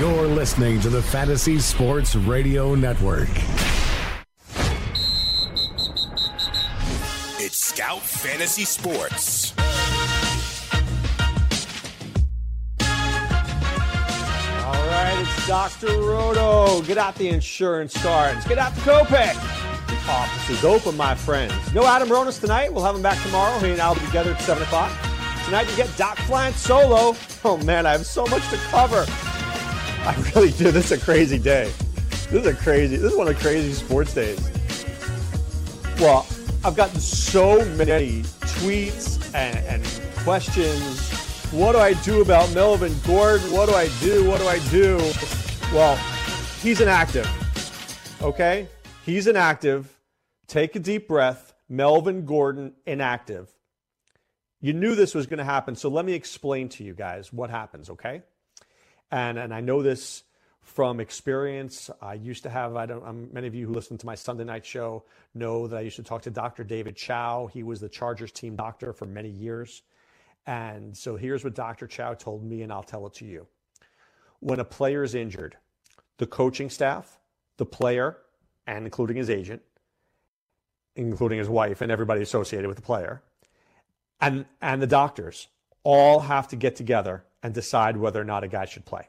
You're listening to the Fantasy Sports Radio Network. It's Scout Fantasy Sports. All right, it's Dr. Roto. Get out the insurance cards. Get out the copay. The office is open, my friends. No Adam Ronis tonight. We'll have him back tomorrow. He and I will be together at 7 o'clock. Tonight you get Doc Flant solo. Oh, man, I have so much to cover. I really do. This is a crazy day. This is a crazy, this is one of the crazy sports days. Well, I've gotten so many tweets and, and questions. What do I do about Melvin Gordon? What do I do? What do I do? Well, he's inactive. Okay? He's inactive. Take a deep breath. Melvin Gordon inactive. You knew this was going to happen, so let me explain to you guys what happens, okay? And and I know this from experience. I used to have. I don't. Um, many of you who listen to my Sunday night show know that I used to talk to Dr. David Chao. He was the Chargers team doctor for many years, and so here's what Dr. Chao told me, and I'll tell it to you. When a player is injured, the coaching staff, the player, and including his agent, including his wife and everybody associated with the player, and and the doctors all have to get together and decide whether or not a guy should play.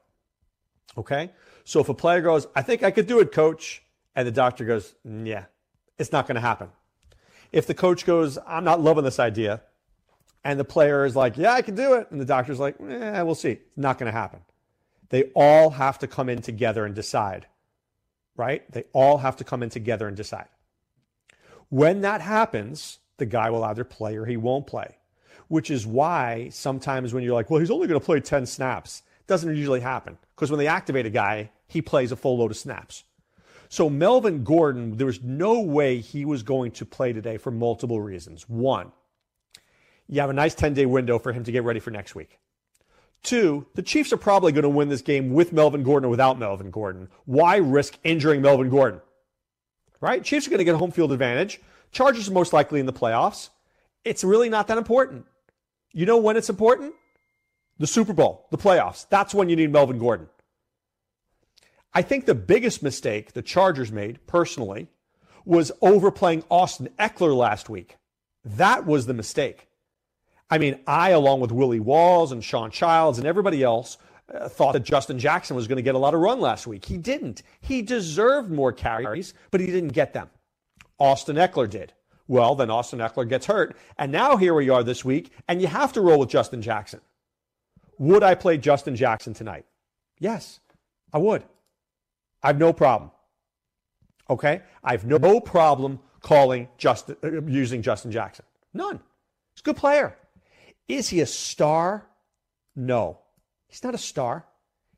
Okay? So if a player goes, I think I could do it, coach, and the doctor goes, yeah, it's not going to happen. If the coach goes, I'm not loving this idea, and the player is like, yeah, I can do it, and the doctor's like, eh, we'll see. It's not going to happen. They all have to come in together and decide, right? They all have to come in together and decide. When that happens, the guy will either play or he won't play which is why sometimes when you're like, well, he's only going to play 10 snaps, doesn't usually happen because when they activate a guy, he plays a full load of snaps. So Melvin Gordon, there was no way he was going to play today for multiple reasons. One, you have a nice 10 day window for him to get ready for next week. Two, the Chiefs are probably going to win this game with Melvin Gordon or without Melvin Gordon. Why risk injuring Melvin Gordon? Right? Chiefs are going to get home field advantage. Chargers are most likely in the playoffs. It's really not that important. You know when it's important? The Super Bowl, the playoffs. That's when you need Melvin Gordon. I think the biggest mistake the Chargers made, personally, was overplaying Austin Ekeler last week. That was the mistake. I mean, I, along with Willie Walls and Sean Childs and everybody else, uh, thought that Justin Jackson was going to get a lot of run last week. He didn't. He deserved more carries, but he didn't get them. Austin Ekeler did. Well, then Austin Ekeler gets hurt. And now here we are this week, and you have to roll with Justin Jackson. Would I play Justin Jackson tonight? Yes, I would. I have no problem. Okay? I have no problem calling Justin, uh, using Justin Jackson. None. He's a good player. Is he a star? No. He's not a star.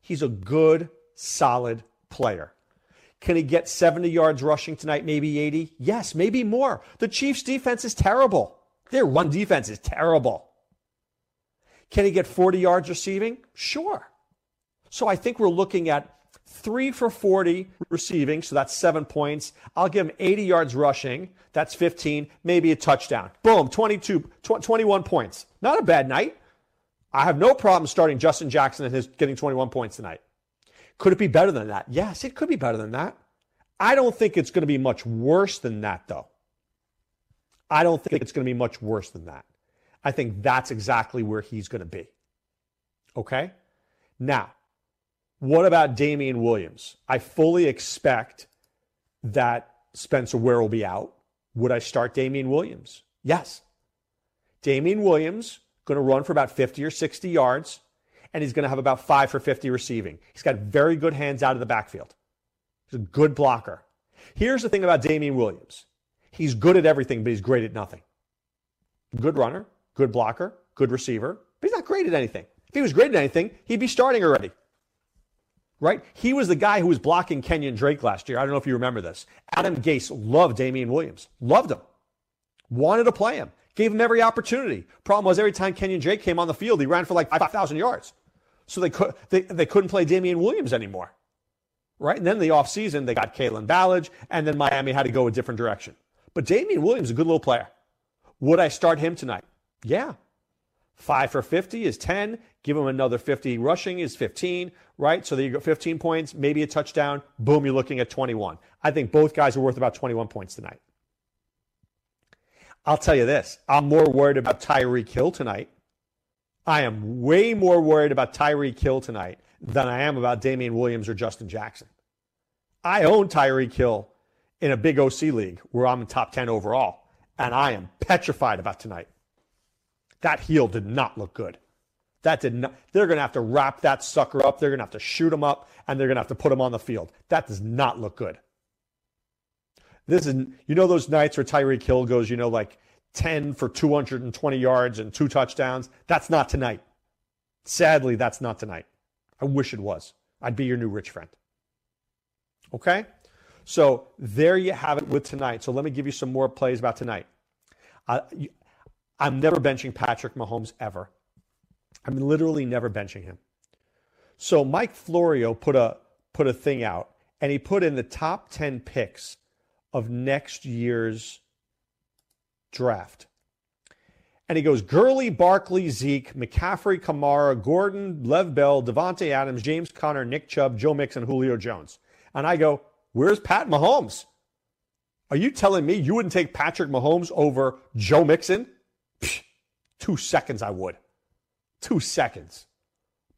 He's a good, solid player. Can he get 70 yards rushing tonight, maybe 80? Yes, maybe more. The Chiefs' defense is terrible. Their run defense is terrible. Can he get 40 yards receiving? Sure. So I think we're looking at three for 40 receiving, so that's seven points. I'll give him 80 yards rushing, that's 15, maybe a touchdown. Boom, 22, 21 points. Not a bad night. I have no problem starting Justin Jackson and his getting 21 points tonight. Could it be better than that? Yes, it could be better than that. I don't think it's going to be much worse than that, though. I don't think it's going to be much worse than that. I think that's exactly where he's going to be. Okay? Now, what about Damien Williams? I fully expect that Spencer Ware will be out. Would I start Damien Williams? Yes. Damien Williams going to run for about 50 or 60 yards and he's going to have about five for 50 receiving. He's got very good hands out of the backfield. He's a good blocker. Here's the thing about Damien Williams he's good at everything, but he's great at nothing. Good runner, good blocker, good receiver, but he's not great at anything. If he was great at anything, he'd be starting already. right? He was the guy who was blocking Kenyon Drake last year. I don't know if you remember this. Adam Gase loved Damien Williams, loved him, wanted to play him, gave him every opportunity. Problem was, every time Kenyon Drake came on the field, he ran for like 5,000 yards. So they, could, they, they couldn't play Damien Williams anymore, right? And then the offseason, they got Kalen Ballage, and then Miami had to go a different direction. But Damien Williams is a good little player. Would I start him tonight? Yeah. Five for 50 is 10. Give him another 50 rushing is 15, right? So there you go, 15 points, maybe a touchdown. Boom, you're looking at 21. I think both guys are worth about 21 points tonight. I'll tell you this I'm more worried about Tyreek Hill tonight. I am way more worried about Tyreek Hill tonight than I am about Damien Williams or Justin Jackson. I own Tyreek Hill in a big OC league where I'm in top 10 overall, and I am petrified about tonight. That heel did not look good. That did not. They're going to have to wrap that sucker up. They're going to have to shoot him up, and they're going to have to put him on the field. That does not look good. This is, you know, those nights where Tyreek Hill goes, you know, like 10 for 220 yards and two touchdowns. That's not tonight. Sadly, that's not tonight. I wish it was. I'd be your new rich friend. Okay? So there you have it with tonight. So let me give you some more plays about tonight. Uh, I'm never benching Patrick Mahomes ever. I'm literally never benching him. So Mike Florio put a put a thing out, and he put in the top 10 picks of next year's draft. And he goes Gurley, Barkley, Zeke, McCaffrey, Kamara, Gordon, Lev Bell, Davante Adams, James Conner, Nick Chubb, Joe Mixon, Julio Jones. And I go, Where's Pat Mahomes? Are you telling me you wouldn't take Patrick Mahomes over Joe Mixon? Psh, two seconds, I would. Two seconds.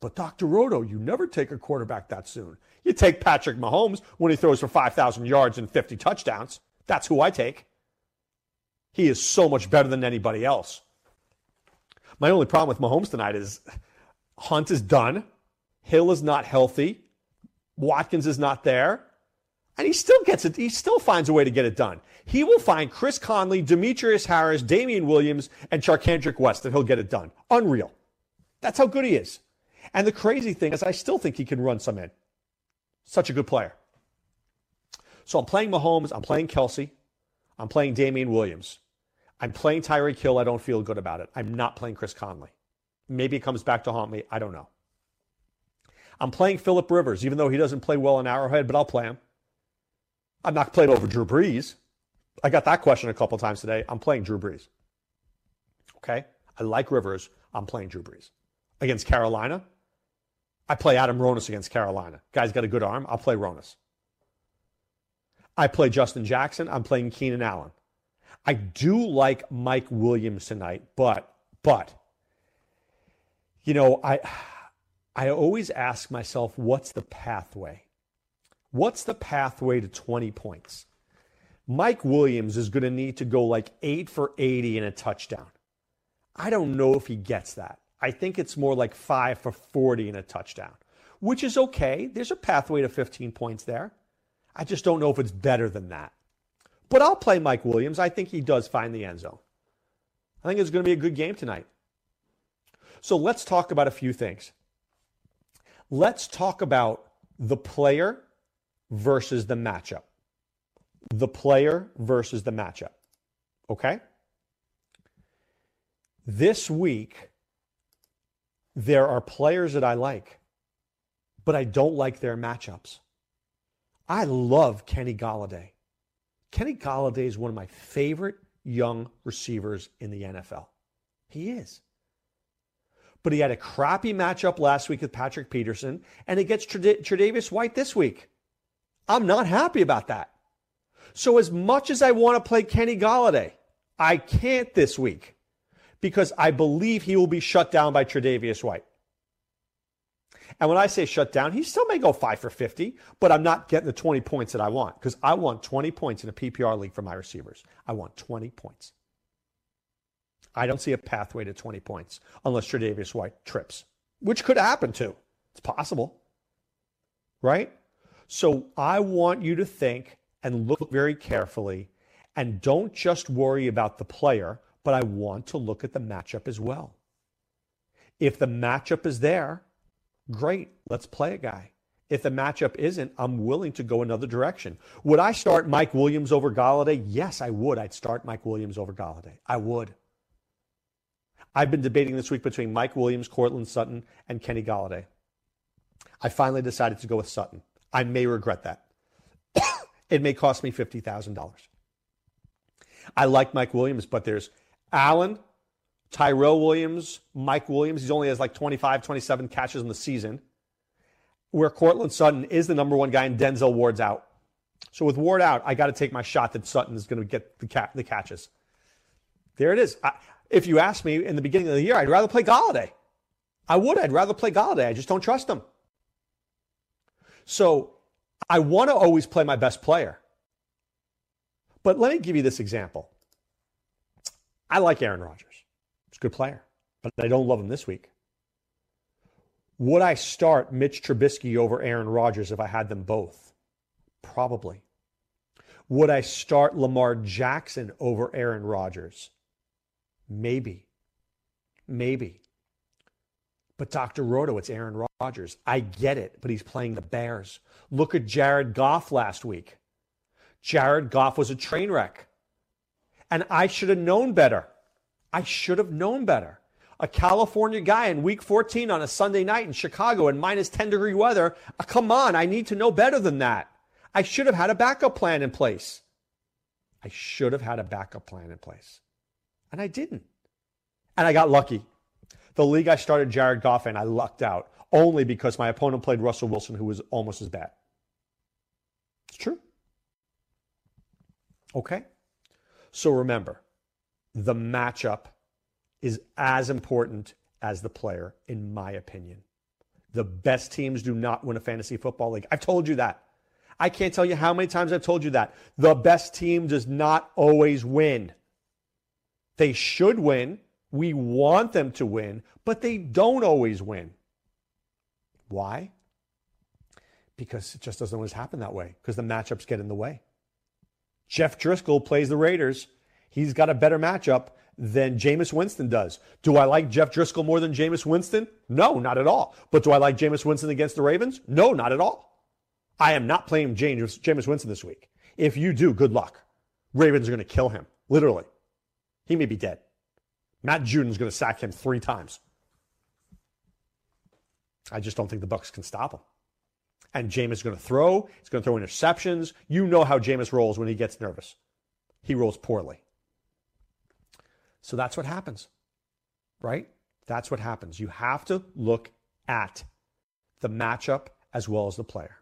But Dr. Roto, you never take a quarterback that soon. You take Patrick Mahomes when he throws for 5,000 yards and 50 touchdowns. That's who I take. He is so much better than anybody else. My only problem with Mahomes tonight is Hunt is done. Hill is not healthy. Watkins is not there. And he still gets it. He still finds a way to get it done. He will find Chris Conley, Demetrius Harris, Damien Williams, and Charcandrick West, and he'll get it done. Unreal. That's how good he is. And the crazy thing is, I still think he can run some in. Such a good player. So I'm playing Mahomes. I'm playing Kelce. I'm playing Damien Williams. I'm playing Tyreek Hill. I don't feel good about it. I'm not playing Chris Conley. Maybe it comes back to haunt me. I don't know. I'm playing Philip Rivers, even though he doesn't play well in Arrowhead, but I'll play him. I'm not playing over Drew Brees. I got that question a couple times today. I'm playing Drew Brees. Okay? I like Rivers. I'm playing Drew Brees. Against Carolina, I play Adam Ronis against Carolina. Guy's got a good arm. I'll play Ronis. I play Justin Jackson. I'm playing Keenan Allen. I do like Mike Williams tonight, but but you know, I I always ask myself what's the pathway? What's the pathway to 20 points? Mike Williams is going to need to go like 8 for 80 and a touchdown. I don't know if he gets that. I think it's more like 5 for 40 and a touchdown, which is okay. There's a pathway to 15 points there. I just don't know if it's better than that. But I'll play Mike Williams. I think he does find the end zone. I think it's going to be a good game tonight. So let's talk about a few things. Let's talk about the player versus the matchup. The player versus the matchup. Okay? This week, there are players that I like, but I don't like their matchups. I love Kenny Golladay. Kenny Golladay is one of my favorite young receivers in the NFL. He is. But he had a crappy matchup last week with Patrick Peterson, and he gets Tre'Davious White this week. I'm not happy about that. So, as much as I want to play Kenny Golladay, I can't this week because I believe he will be shut down by Tre'Davious White. And when I say shut down, he still may go five for 50, but I'm not getting the 20 points that I want because I want 20 points in a PPR league for my receivers. I want 20 points. I don't see a pathway to 20 points unless Tre'Davious White trips, which could happen too. It's possible, right? So I want you to think and look very carefully and don't just worry about the player, but I want to look at the matchup as well. If the matchup is there, great, let's play a guy. If the matchup isn't, I'm willing to go another direction. Would I start Mike Williams over Golladay? Yes, I would. I'd start Mike Williams over Golladay. I would. I've been debating this week between Mike Williams, Courtland Sutton, and Kenny Golladay. I finally decided to go with Sutton. I may regret that. it may cost me $50,000. I like Mike Williams, but there's Allen, Tyrell Williams, Mike Williams. He's only has like 25, 27 catches in the season. Where Courtland Sutton is the number one guy and Denzel Ward's out. So with Ward out, I got to take my shot that Sutton is going to get the, ca- the catches. There it is. I, if you ask me in the beginning of the year, I'd rather play Golladay. I would. I'd rather play Golladay. I just don't trust him. So I want to always play my best player. But let me give you this example. I like Aaron Rodgers. Good player, but I don't love him this week. Would I start Mitch Trubisky over Aaron Rodgers if I had them both? Probably. Would I start Lamar Jackson over Aaron Rodgers? Maybe. Maybe. But Dr. Roto, it's Aaron Rodgers. I get it, but he's playing the Bears. Look at Jared Goff last week. Jared Goff was a train wreck. And I should have known better. I should have known better. A California guy in week 14 on a Sunday night in Chicago in minus 10 degree weather. Uh, come on, I need to know better than that. I should have had a backup plan in place. I should have had a backup plan in place. And I didn't. And I got lucky. The league I started Jared Goff in, I lucked out only because my opponent played Russell Wilson, who was almost as bad. It's true. Okay? So remember, the matchup is as important as the player, in my opinion. The best teams do not win a fantasy football league. I've told you that. I can't tell you how many times I've told you that. The best team does not always win. They should win. We want them to win, but they don't always win. Why? Because it just doesn't always happen that way, because the matchups get in the way. Jeff Driskel plays the Raiders. He's got a better matchup than Jameis Winston does. Do I like Jeff Driskel more than Jameis Winston? No, not at all. But do I like Jameis Winston against the Ravens? No, not at all. I am not playing James, Jameis Winston this week. If you do, good luck. Ravens are going to kill him, literally. He may be dead. Matt Judon's going to sack him three times. I just don't think the Bucs can stop him. And Jameis is going to throw. He's going to throw interceptions. You know how Jameis rolls when he gets nervous. He rolls poorly. So that's what happens, right? That's what happens. You have to look at the matchup as well as the player.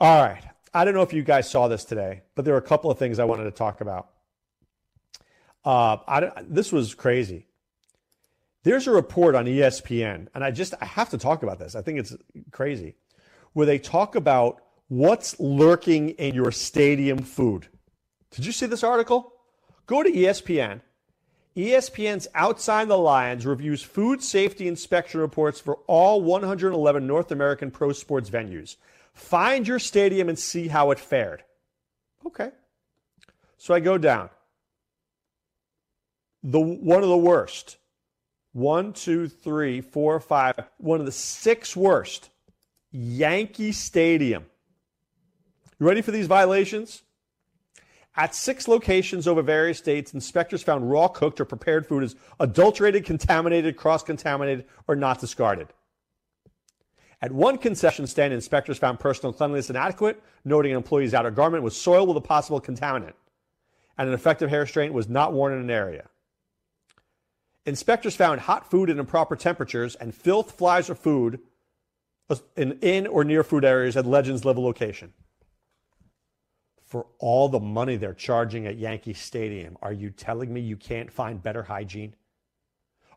All right. I don't know if you guys saw this today, but there are a couple of things I wanted to talk about. Uh, I, this was crazy. There's a report on ESPN, and I just I have to talk about this. I think it's crazy where they talk about what's lurking in your stadium food. Did you see this article? Go to ESPN. ESPN's Outside the Lines reviews food safety inspection reports for all 111 North American pro sports venues. Find your stadium and see how it fared. Okay. So I go down. The one of the worst. One, two, three, four, five. One of the six worst Yankee Stadium. You ready for these violations? At six locations over various states, inspectors found raw cooked or prepared food as adulterated, contaminated, cross contaminated, or not discarded. At one concession stand, inspectors found personal cleanliness inadequate, noting an employee's outer garment was soiled with a possible contaminant, and an effective hair restraint was not worn in an area. Inspectors found hot food at improper temperatures and filth, flies, or food in, in or near food areas at Legends level location. For all the money they're charging at Yankee Stadium, are you telling me you can't find better hygiene?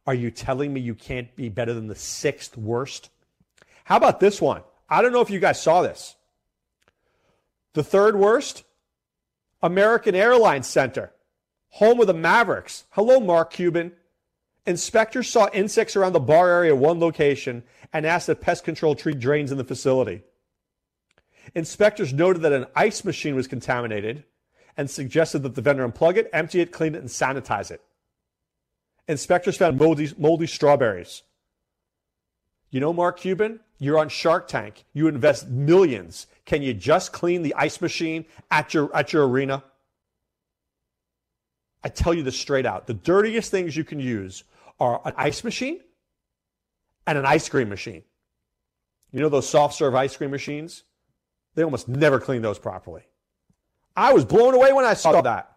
Are you telling me you can't be better than the sixth worst? How about this one? I don't know if you guys saw this. The third worst, American Airlines Center, home of the Mavericks. Hello, Mark Cuban. Inspectors saw insects around the bar area one location and asked that pest control treat drains in the facility. Inspectors noted that an ice machine was contaminated and suggested that the vendor unplug it, empty it, clean it, and sanitize it. Inspectors found moldy, moldy strawberries. You know, Mark Cuban, you're on Shark Tank. You invest millions. Can you just clean the ice machine at your at your arena? I tell you this straight out. The dirtiest things you can use are an ice machine and an ice cream machine. You know those soft serve ice cream machines? They almost never clean those properly. I was blown away when I saw that.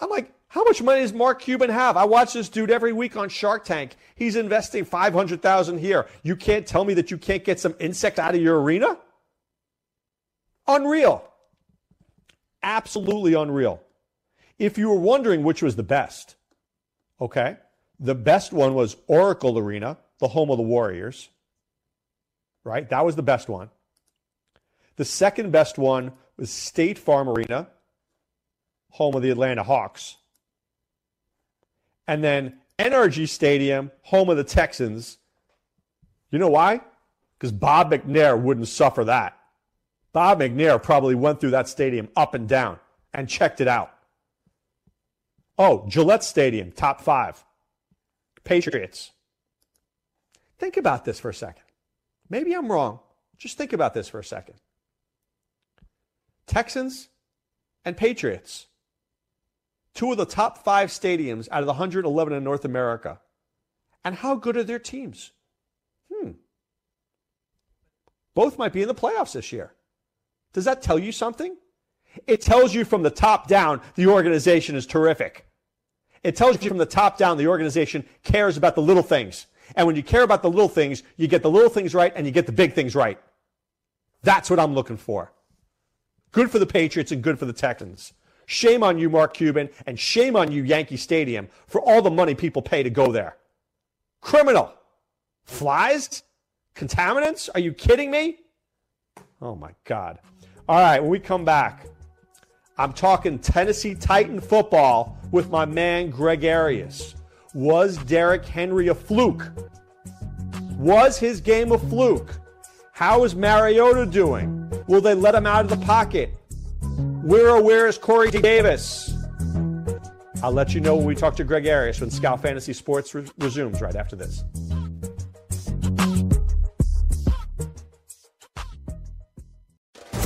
I'm like, how much money does Mark Cuban have? I watch this dude every week on Shark Tank. He's investing 500,000 here. You can't tell me that you can't get some insect out of your arena? Unreal. Absolutely unreal. If you were wondering which was the best, okay, the best one was Oracle Arena, the home of the Warriors. Right? That was the best one. The second best one was State Farm Arena, home of the Atlanta Hawks. And then NRG Stadium, home of the Texans. You know why? Because Bob McNair wouldn't suffer that. Bob McNair probably went through that stadium up and down and checked it out. Oh, Gillette Stadium, top five. Patriots. Think about this for a second. Maybe I'm wrong. Just think about this for a second. Texans and Patriots. Two of the top five stadiums out of the 111 in North America. And how good are their teams? Hmm. Both might be in the playoffs this year. Does that tell you something? It tells you from the top down the organization is terrific. It tells you from the top down the organization cares about the little things. And when you care about the little things, you get the little things right and you get the big things right. That's what I'm looking for. Good for the Patriots and good for the Texans. Shame on you, Mark Cuban, and shame on you, Yankee Stadium, for all the money people pay to go there. Criminal. Flies? Contaminants? Are you kidding me? Oh my God. All right, when we come back, I'm talking Tennessee Titan football with my man Greg Arias. Was Derrick Henry a fluke? Was his game a fluke? How is Mariota doing? Will they let him out of the pocket? Where or where is Corey Davis? I'll let you know when we talk to Greg Arias when Scout Fantasy Sports re- resumes right after this.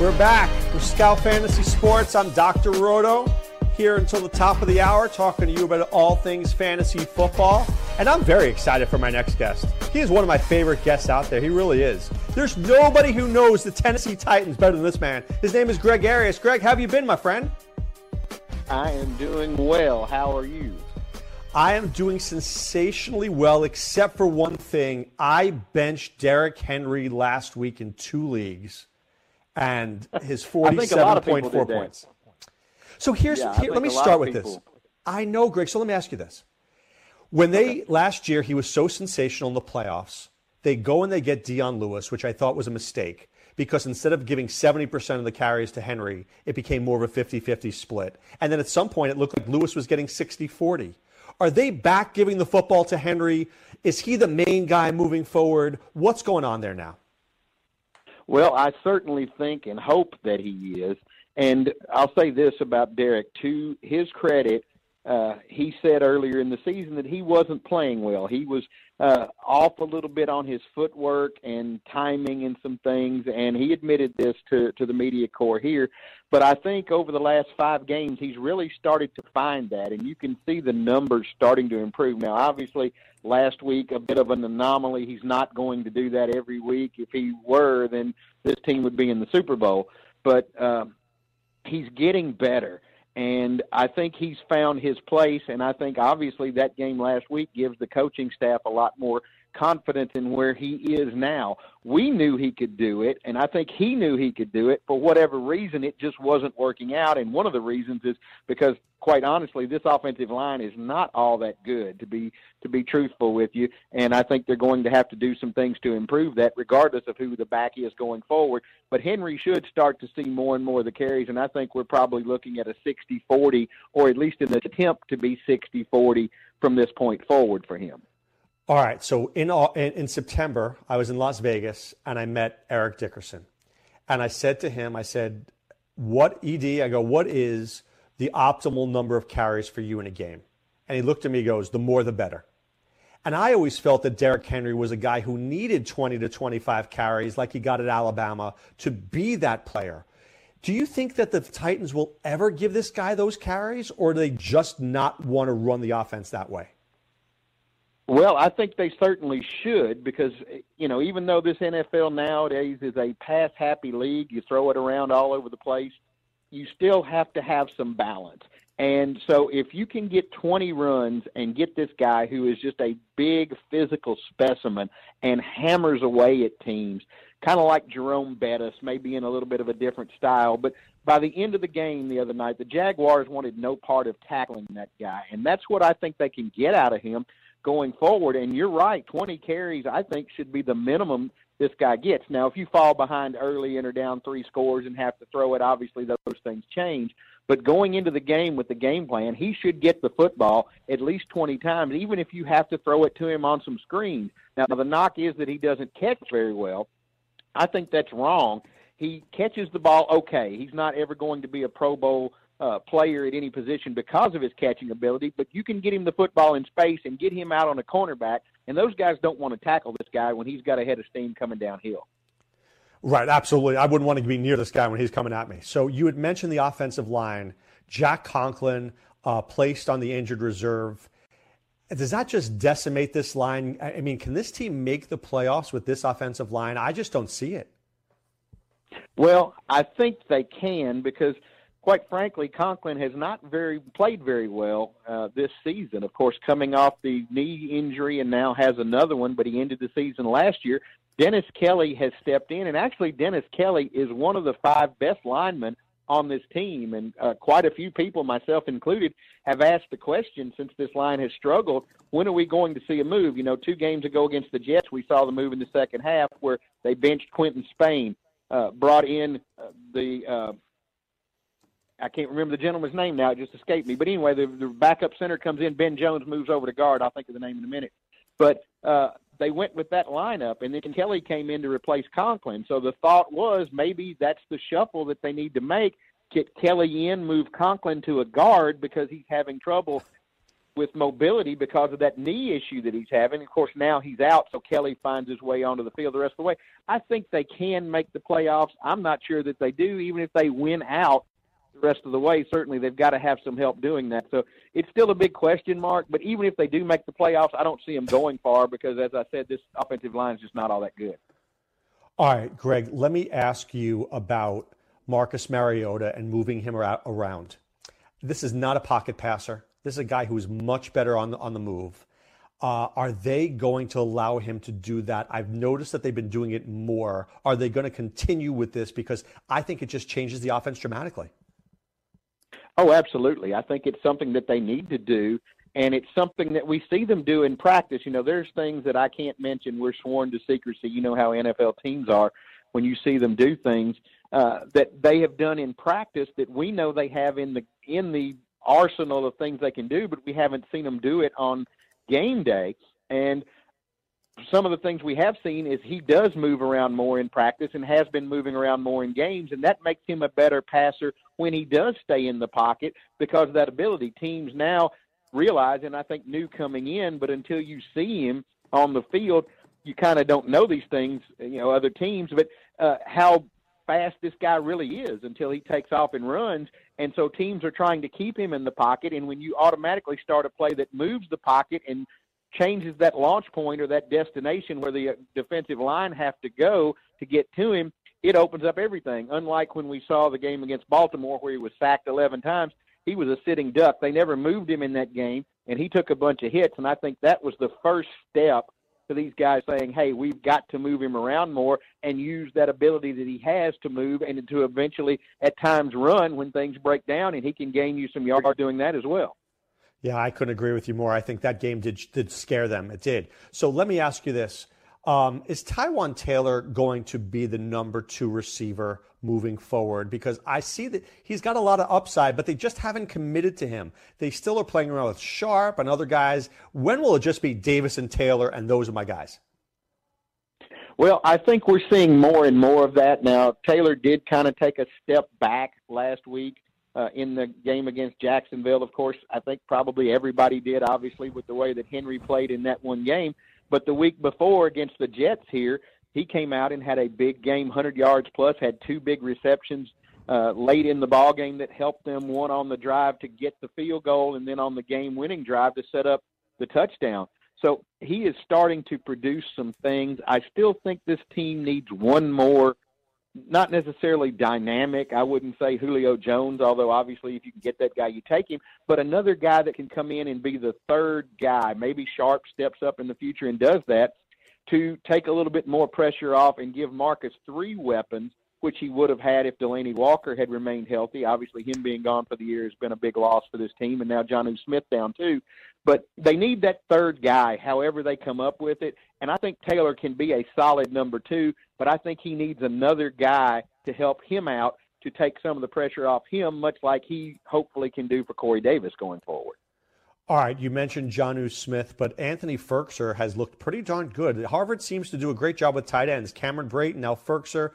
We're back for Scout Fantasy Sports. I'm Dr. Roto here until the top of the hour talking to you about all things fantasy football. And I'm very excited for my next guest. He is one of my favorite guests out there. He really is. There's nobody who knows the Tennessee Titans better than this man. His name is Greg Arias. Greg, how have you been, my friend? I am doing well. How are you? I am doing sensationally well, except for one thing. I benched Derrick Henry last week in two leagues and his 47.4 points. So here's Yeah, here, let me start with this. I know, Greg. So let me ask you this: When they last year he was so sensational in the playoffs, they go and they get Dion Lewis, which I thought was a mistake because instead of giving 70% of the carries to Henry, it became more of a 50-50 split. And then at some point it looked like Lewis was getting 60-40. Are they back giving the football to Henry? Is he the main guy moving forward? What's going on there now? Well, I certainly think and hope that he is. And I'll say this about Derek, to his credit, uh, he said earlier in the season that he wasn't playing well. He was uh, off a little bit on his footwork and timing and some things, and he admitted this to, to the media corps here. But I think over the last five games, he's really started to find that, and you can see the numbers starting to improve. Now, obviously, last week, a bit of an anomaly. He's not going to do that every week. If he were, then this team would be in the Super Bowl. But um, he's getting better. And I think he's found his place. And I think obviously that game last week gives the coaching staff a lot more confidence in where he is now. We knew he could do it, and I think he knew he could do it. For whatever reason, it just wasn't working out. And one of the reasons is because, quite honestly, this offensive line is not all that good. To be to be truthful with you, and I think they're going to have to do some things to improve that, regardless of who the back is going forward. But Henry should start to see more and more of the carries, and I think we're probably looking at a 60-40, or at least an attempt to be 60-40 from this point forward for him. All right. So in, in, September, I was in Las Vegas and I met Eric Dickerson. And I said to him, I said, what ED? I go, what is the optimal number of carries for you in a game? And he looked at me, goes, the more the better. And I always felt that Derrick Henry was a guy who needed 20 to 25 carries, like he got at Alabama, to be that player. Do you think that the Titans will ever give this guy those carries, or do they just not want to run the offense that way? Well, I think they certainly should because you know even though this NFL nowadays is a pass happy league, you throw it around all over the place. You still have to have some balance. And so if you can get 20 runs and get this guy who is just a big physical specimen and hammers away at teams, kind of like Jerome Bettis, maybe in a little bit of a different style, but by the end of the game the other night, the Jaguars wanted no part of tackling that guy. And that's what I think they can get out of him going forward. And you're right, 20 carries, I think, should be the minimum this guy gets. Now, if you fall behind early and are down three scores and have to throw it, obviously those things change. But going into the game with the game plan, he should get the football at least 20 times, even if you have to throw it to him on some screens. Now, the knock is that he doesn't catch very well. I think that's wrong. He catches the ball okay. He's not ever going to be a Pro Bowl uh, player at any position because of his catching ability, but you can get him the football in space and get him out on a cornerback, and those guys don't want to tackle this guy when he's got a head of steam coming downhill. Right, absolutely. I wouldn't want to be near this guy when he's coming at me. So you had mentioned the offensive line. Jack Conklin uh, placed on the injured reserve. Does that just decimate this line? I mean, can this team make the playoffs with this offensive line? I just don't see it. Well, I think they can because – quite frankly, Conklin has not very played very well uh, this season. Of course, coming off the knee injury and now has another one, but he ended the season last year. Dennis Kelly has stepped in, and actually, Dennis Kelly is one of the five best linemen on this team. And uh, quite a few people, myself included, have asked the question since this line has struggled when are we going to see a move? You know, two games ago against the Jets, we saw the move in the second half where they benched Quinton Spain, uh, brought in uh, the uh, I can't remember the gentleman's name now; it just escaped me. But anyway, the, the backup center comes in. Ben Jones moves over to guard. I'll think of the name in a minute. But uh, they went with that lineup, and then Kelly came in to replace Conklin. So the thought was maybe that's the shuffle that they need to make. Get Kelly in, move Conklin to a guard because he's having trouble with mobility because of that knee issue that he's having. Of course, now he's out, so Kelly finds his way onto the field the rest of the way. I think they can make the playoffs. I'm not sure that they do, even if they win out the rest of the way, certainly they've got to have some help doing that. So it's still a big question mark. But even if they do make the playoffs, I don't see them going far because, as I said, this offensive line is just not all that good. All right, Greg, let me ask you about Marcus Mariota and moving him around. This is not a pocket passer. This is a guy who is much better on the, on the move. Uh, are they going to allow him to do that? I've noticed that they've been doing it more. Are they going to continue with this? Because I think it just changes the offense dramatically. Oh, absolutely. I think it's something that they need to do, and it's something that we see them do in practice. You know, there's things that I can't mention. We're sworn to secrecy. You know how NFL teams are when you see them do things uh, that they have done in practice that we know they have in the in the arsenal of things they can do, but we haven't seen them do it on game day. And some of the things we have seen is he does move around more in practice and has been moving around more in games, and that makes him a better passer when he does stay in the pocket because of that ability. Teams now realize, and I think new coming in, but until you see him on the field, you kind of don't know these things, you know, other teams, but uh, how fast this guy really is until he takes off and runs. And so teams are trying to keep him in the pocket. And when you automatically start a play that moves the pocket and changes that launch point or that destination where the uh, defensive line have to go to get to him, it opens up everything. Unlike when we saw the game against Baltimore where he was sacked 11 times, he was a sitting duck. They never moved him in that game, and he took a bunch of hits. And I think that was the first step to these guys saying, hey, we've got to move him around more and use that ability that he has to move and to eventually, at times, run when things break down, and he can gain you some yards doing that as well. Yeah, I couldn't agree with you more. I think that game did did scare them. It did. So let me ask you this: um, Is Taywan Taylor going to be the number two receiver moving forward? Because I see that he's got a lot of upside, but they just haven't committed to him. They still are playing around with Sharp and other guys. When will it just be Davis and Taylor, and those are my guys? Well, I think we're seeing more and more of that now. Taylor did kind of take a step back last week uh, in the game against Jacksonville. Of course, I think probably everybody did, obviously, with the way that Henry played in that one game. But the week before against the Jets here, he came out and had a big game, 100 yards plus, had two big receptions uh, late in the ball game that helped them. One on the drive to get the field goal, and then on the game-winning drive to set up the touchdown. So he is starting to produce some things. I still think this team needs one more not necessarily dynamic. I wouldn't say Julio Jones, although obviously if you can get that guy, you take him. But another guy that can come in and be the third guy. Maybe Sharp steps up in the future and does that to take a little bit more pressure off and give Marcus three weapons, which he would have had if Delanie Walker had remained healthy. Obviously, him being gone for the year has been a big loss for this team, and now Jonnu Smith down too. But they need that third guy, however they come up with it. And I think Taylor can be a solid number two but I think he needs another guy to help him out to take some of the pressure off him, much like he hopefully can do for Corey Davis going forward. All right, you mentioned Jonnu Smith, but Anthony Firkser has looked pretty darn good. Harvard seems to do a great job with tight ends. Cameron Brayton, now Firkser.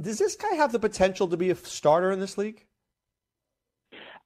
Does this guy have the potential to be a starter in this league?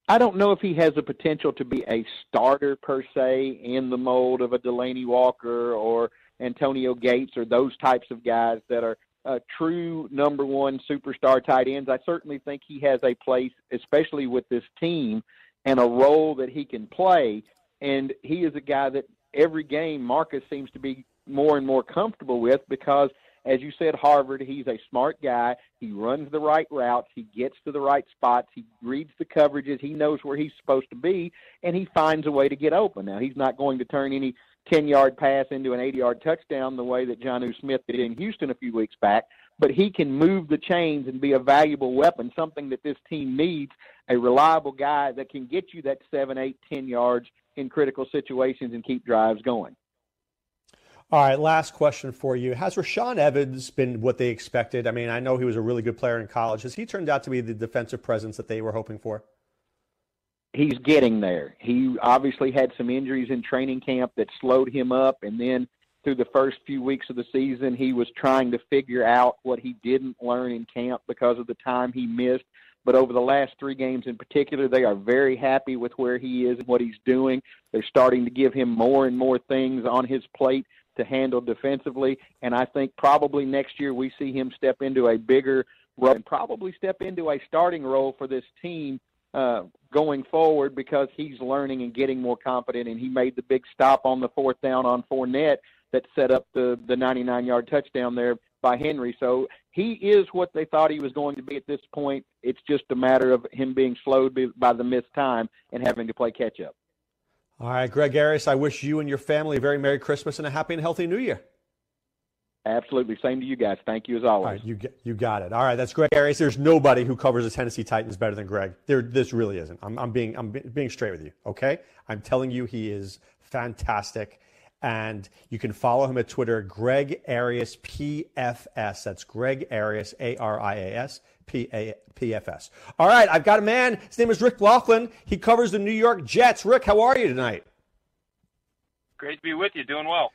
I don't know if he has the potential to be a starter per se in the mold of a Delanie Walker or – Antonio Gates or those types of guys that are uh, true number one superstar tight ends. I certainly think he has a place, especially with this team, and a role that he can play. And he is a guy that every game Marcus seems to be more and more comfortable with because, as you said, Harvard, he's a smart guy. He runs the right routes. He gets to the right spots. He reads the coverages. He knows where he's supposed to be, and he finds a way to get open. Now, he's not going to turn any 10 yard pass into an 80 yard touchdown the way that Jonnu Smith did in Houston a few weeks back, but he can move the chains and be a valuable weapon, something that this team needs a reliable guy that can get you that 7, 8, 10 yards in critical situations and keep drives going. All right, last question for you. Has Rashaan Evans been what they expected? I mean, I know he was a really good player in college. Has he turned out to be the defensive presence that they were hoping for? he's getting there. He obviously had some injuries in training camp that slowed him up, and then through the first few weeks of the season, he was trying to figure out what he didn't learn in camp because of the time he missed. But over the last three games in particular, they are very happy with where he is and what he's doing. They're starting to give him more and more things on his plate to handle defensively. And I think probably next year we see him step into a bigger role and probably step into a starting role for this team uh, going forward because he's learning and getting more confident, and he made the big stop on the fourth down on Fournette that set up the the 99 yard touchdown there by Henry. So he is what they thought he was going to be at this point. It's just a matter of him being slowed by the missed time and having to play catch up. All right, Greg Arias, I wish you and your family a very Merry Christmas and a happy and healthy New Year. Absolutely. Same to you guys. Thank you as always. All right, you, you got it. All right, that's Greg Arias. There's nobody who covers the Tennessee Titans better than Greg. There, this really isn't. I'm, I'm, being, I'm being straight with you, okay? I'm telling you, he is fantastic. And you can follow him at Twitter, Greg Arias PFS. That's Greg Arias, A R I A S P A P F S. All right, I've got a man. His name is Rick Laughlin. He covers the New York Jets. Rick, how are you tonight? Great to be with you. Doing well.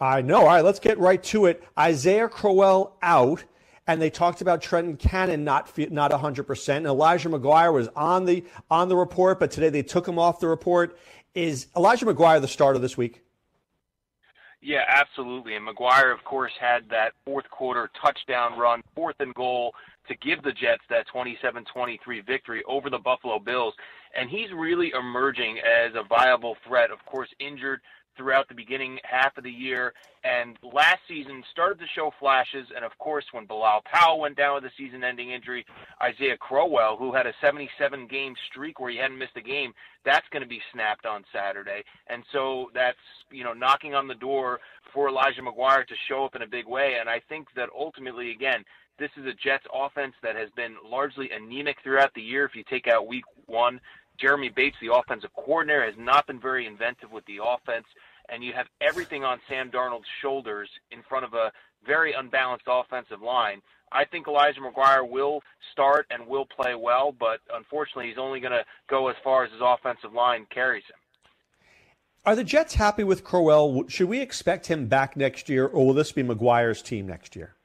I know. All right, let's get right to it. Isaiah Crowell out, and they talked about Trenton Cannon not not 100%. Elijah McGuire was on the on the report, but today they took him off the report. Is Elijah McGuire the starter this week? Yeah, absolutely. And McGuire, of course, had that fourth quarter touchdown run, fourth and goal to give the Jets that 27-23 victory over the Buffalo Bills. And he's really emerging as a viable threat. Of course, injured throughout the beginning half of the year. And last season started to show flashes. And of course, when Bilal Powell went down with a season ending injury, Isaiah Crowell, who had a 77 game streak where he hadn't missed a game, that's going to be snapped on Saturday. And so that's, you know, knocking on the door for Elijah McGuire to show up in a big way. And I think that ultimately, again, this is a Jets offense that has been largely anemic throughout the year. If you take out week one, Jeremy Bates, the offensive coordinator, has not been very inventive with the offense, and you have everything on Sam Darnold's shoulders in front of a very unbalanced offensive line. I think Elijah McGuire will start and will play well, but unfortunately, he's only going to go as far as his offensive line carries him. Are the Jets happy with Crowell? Should we expect him back next year, or will this be McGuire's team next year?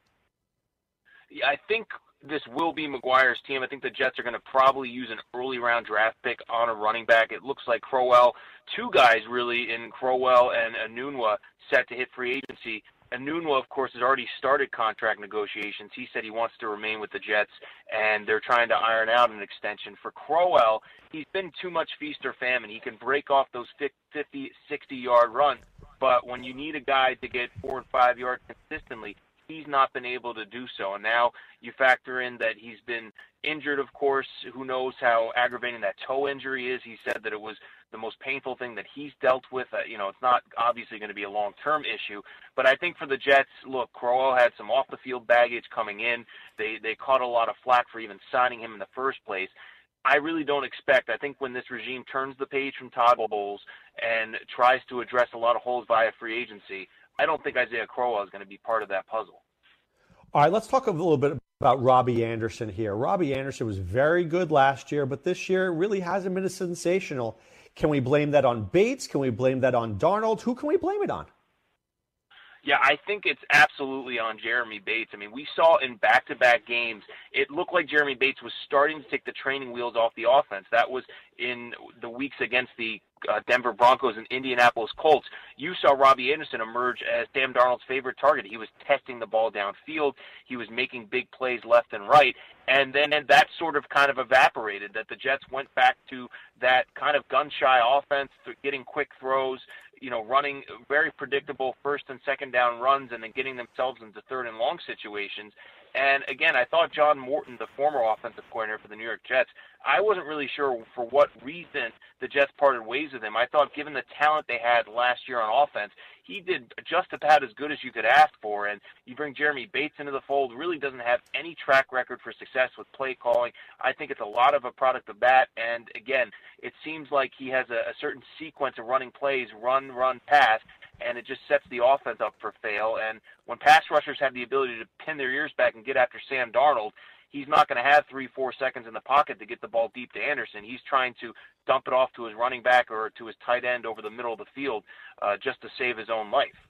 Yeah, I think this will be McGuire's team. I think the Jets are going to probably use an early round draft pick on a running back. It looks like Crowell, two guys really in Crowell and Enunwa set to hit free agency. Enunwa, of course, has already started contract negotiations. He said he wants to remain with the Jets, and they're trying to iron out an extension. For Crowell, he's been too much feast or famine. He can break off those 50, 60 yard runs, but when you need a guy to get four and five yards consistently, he's not been able to do so. And now you factor in that he's been injured, of course. Who knows how aggravating that toe injury is? He said that it was the most painful thing that he's dealt with. Uh, you know, it's not obviously going to be a long term issue, but I think for the Jets, look, Crowell had some off the field baggage coming in. They they caught a lot of flack for even signing him in the first place. I really don't expect. I think when this regime turns the page from Todd Bowles and tries to address a lot of holes via free agency, I don't think Isaiah Crowell is going to be part of that puzzle. All right, let's talk a little bit about Robbie Anderson here. Robbie Anderson was very good last year, but this year really hasn't been as sensational. Can we blame that on Bates? Can we blame that on Darnold? Who can we blame it on? Yeah, I think it's absolutely on Jeremy Bates. I mean, we saw in back-to-back games, it looked like Jeremy Bates was starting to take the training wheels off the offense. That was in the weeks against the uh, Denver Broncos and Indianapolis Colts, you saw Robbie Anderson emerge as Sam Darnold's favorite target. He was testing the ball downfield. He was making big plays left and right. And then and that sort of kind of evaporated, that the Jets went back to that kind of gun shy offense, getting quick throws, you know, running very predictable first and second down runs and then getting themselves into third and long situations. And again, I thought John Morton, the former offensive coordinator for the New York Jets, I wasn't really sure for what reason the Jets parted ways with him. I thought, given the talent they had last year on offense, he did just about as good as you could ask for. And you bring Jeremy Bates into the fold, really doesn't have any track record for success with play calling. I think it's a lot of a product of that. And again, it seems like he has a, a certain sequence of running plays, run, run, pass, and it just sets the offense up for fail. And when pass rushers have the ability to pin their ears back and get after Sam Darnold, he's not going to have three, four seconds in the pocket to get the ball deep to Anderson. He's trying to dump it off to his running back or to his tight end over the middle of the field uh, just to save his own life.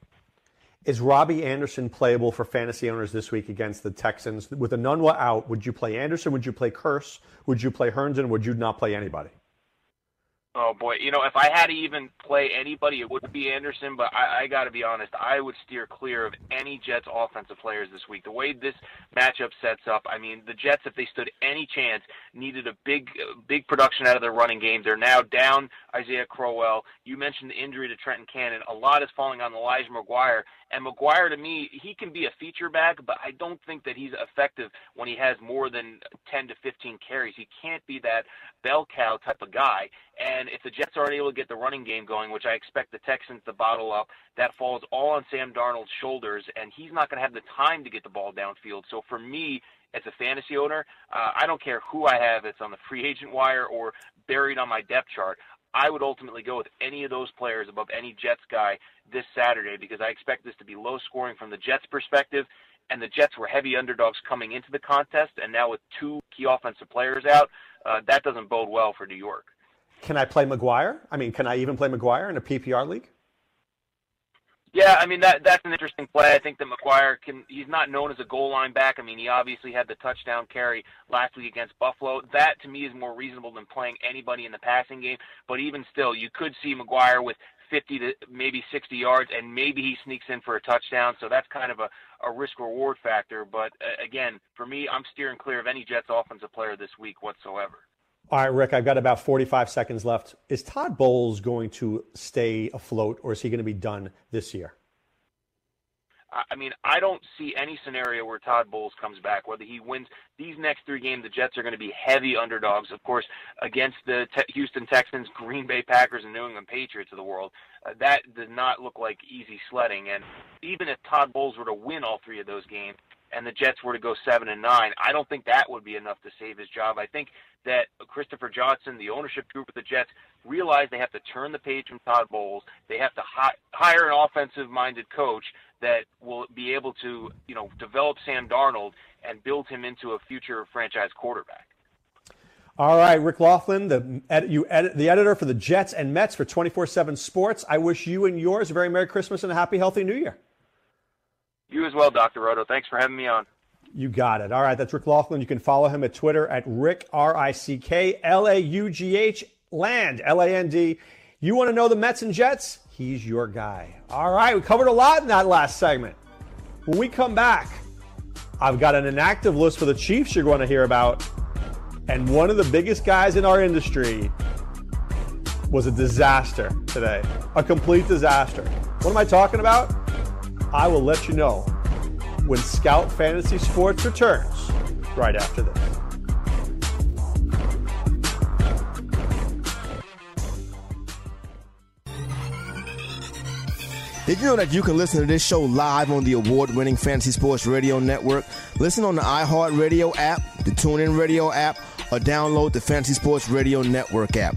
Is Robbie Anderson playable for fantasy owners this week against the Texans? With Enunwa out, would you play Anderson? Would you play Kearse? Would you play Herndon? Would you not play anybody? Oh boy, you know, if I had to even play anybody, it would be Anderson. But I, I got to be honest, I would steer clear of any Jets offensive players this week. The way this matchup sets up, I mean, the Jets, if they stood any chance, needed a big, big production out of their running game. They're now down Isaiah Crowell. You mentioned the injury to Trenton Cannon. A lot is falling on Elijah McGuire. And McGuire, to me, he can be a feature back, but I don't think that he's effective when he has more than 10 to 15 carries. He can't be that bell cow type of guy. And if the Jets aren't able to get the running game going, which I expect the Texans to bottle up, that falls all on Sam Darnold's shoulders, and he's not going to have the time to get the ball downfield. So for me, as a fantasy owner, uh, I don't care who I have. It's on the free agent wire or buried on my depth chart. I would ultimately go with any of those players above any Jets guy this Saturday because I expect this to be low scoring from the Jets' perspective. And the Jets were heavy underdogs coming into the contest, and now with two key offensive players out, uh, that doesn't bode well for New York. Can I play McGuire? I mean, can I even play McGuire in a PPR league? Yeah, I mean that that's an interesting play. I think that McGuire can he's not known as a goal line back. I mean, he obviously had the touchdown carry last week against Buffalo. That to me is more reasonable than playing anybody in the passing game. But even still, you could see McGuire with 50 to maybe 60 yards, and maybe he sneaks in for a touchdown. So that's kind of a, a risk reward factor. But uh, again, for me, I'm steering clear of any Jets offensive player this week whatsoever. All right, Rick, I've got about 45 seconds left. Is Todd Bowles going to stay afloat or is he going to be done this year? I mean, I don't see any scenario where Todd Bowles comes back. Whether he wins these next three games, the Jets are going to be heavy underdogs, of course, against the te- Houston Texans, Green Bay Packers, and New England Patriots of the world. Uh, that does not look like easy sledding. And even if Todd Bowles were to win all three of those games, and the Jets were to go seven and nine, I don't think that would be enough to save his job. I think that Christopher Johnson, the ownership group of the Jets, realize they have to turn the page from Todd Bowles. They have to hi- hire an offensive-minded coach that will be able to, you know, develop Sam Darnold and build him into a future franchise quarterback. All right, Rick Laughlin, the ed- you edit, the editor for the Jets and Mets for 24/7 Sports. I wish you and yours a very Merry Christmas and a happy, healthy New Year. You as well, Dr. Roto. Thanks for having me on. You got it. All right, that's Rick Laughlin. You can follow him at Twitter at Rick R I C K L A U G H Land L A N D. You want to know the Mets and Jets? He's your guy. All right, we covered a lot in that last segment. When we come back, I've got an inactive list for the Chiefs you're going to hear about. And one of the biggest guys in our industry was a disaster today. A complete disaster. What am I talking about? I will let you know when Scout Fantasy Sports returns right after this. Did you know that you can listen to this show live on the award winning Fantasy Sports Radio Network? Listen on the iHeartRadio app, the TuneIn Radio app, or download the Fantasy Sports Radio Network app.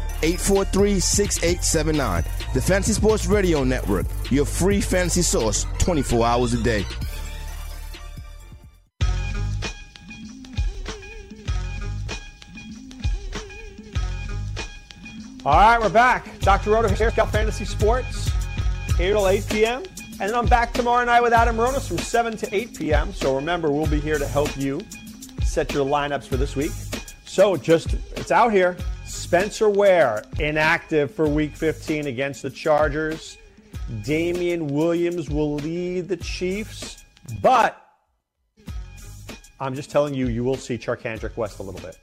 843 6879. The Fantasy Sports Radio Network, your free fantasy source 24 hours a day. All right, we're back. Dr. Roto here, Scout Fantasy Sports, 8 till 8 p.m. And then I'm back tomorrow night with Adam Ronis from 7 to 8 p.m. So remember, we'll be here to help you set your lineups for this week. So just, it's out here. Spencer Ware, inactive for week 15 against the Chargers. Damien Williams will lead the Chiefs, but I'm just telling you, you will see Charcandrick West a little bit.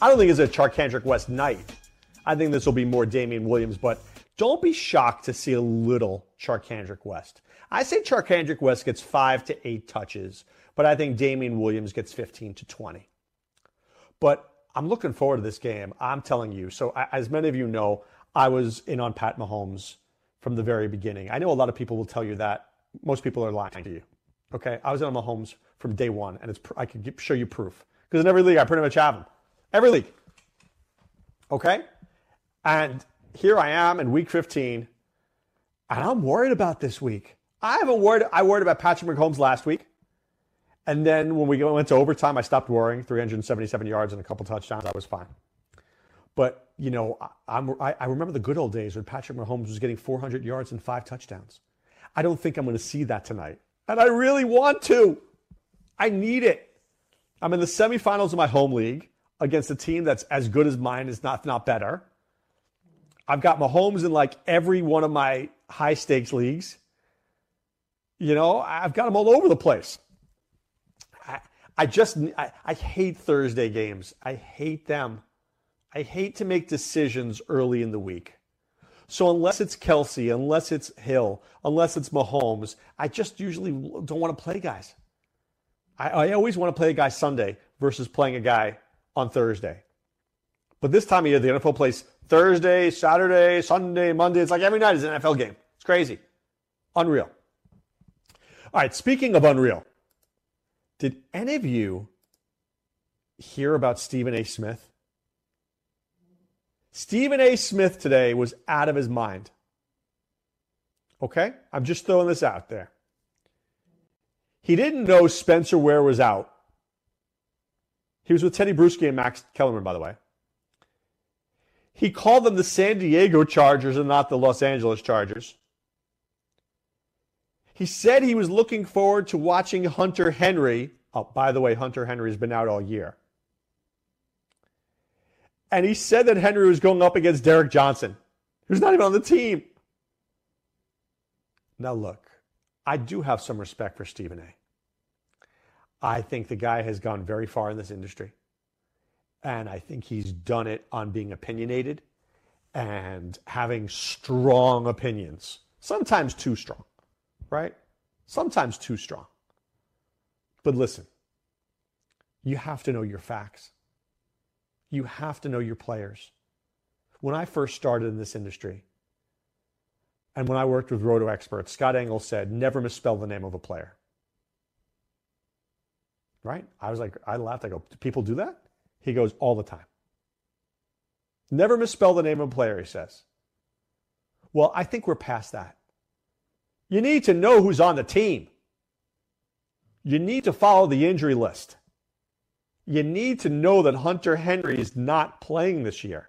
I don't think it's a Charcandrick West night. I think this will be more Damien Williams, but don't be shocked to see a little Charcandrick West. I say Charcandrick West gets five to eight touches, but I think Damien Williams gets 15 to 20. But I'm looking forward to this game. I'm telling you. So, as many of you know, I was in on Pat Mahomes from the very beginning. I know a lot of people will tell you that. Most people are lying to you. Okay, I was in on Mahomes from day one, and it's I can show you proof because in every league I pretty much have him. Every league. Okay, and here I am in week 15, and I'm worried about this week. I haven't worried. I worried about Patrick Mahomes last week. And then when we went to overtime, I stopped worrying. 377 yards and a couple touchdowns. I was fine. But, you know, I'm, I, I remember the good old days when Patrick Mahomes was getting 400 yards and five touchdowns. I don't think I'm going to see that tonight. And I really want to. I need it. I'm in the semifinals of my home league against a team that's as good as mine, is not, not better. I've got Mahomes in like every one of my high stakes leagues. You know, I've got them all over the place. I, just, I, I hate Thursday games. I hate them. I hate to make decisions early in the week. So unless it's Kelce, unless it's Hill, unless it's Mahomes, I just usually don't want to play guys. I, I always want to play a guy Sunday versus playing a guy on Thursday. But this time of year, the NFL plays Thursday, Saturday, Sunday, Monday. It's like every night is an NFL game. It's crazy. Unreal. All right, speaking of unreal, did any of you hear about Stephen A. Smith? Stephen A. Smith today was out of his mind. Okay? I'm just throwing this out there. He didn't know Spencer Ware was out. He was with Tedy Bruschi and Max Kellerman, by the way. He called them the San Diego Chargers and not the Los Angeles Chargers. He said he was looking forward to watching Hunter Henry. Oh, by the way, Hunter Henry's been out all year. And he said that Henry was going up against Derrick Johnson, who's not even on the team. Now, look, I do have some respect for Stephen A. I think the guy has gone very far in this industry. And I think he's done it on being opinionated and having strong opinions, sometimes too strong, right? Sometimes too strong. But listen, you have to know your facts. You have to know your players. When I first started in this industry, and when I worked with roto experts, Scott Engel said, never misspell the name of a player. Right? I was like, I laughed. I go, do people do that? He goes, all the time. Never misspell the name of a player, he says. Well, I think we're past that. You need to know who's on the team. You need to follow the injury list. You need to know that Hunter Henry is not playing this year.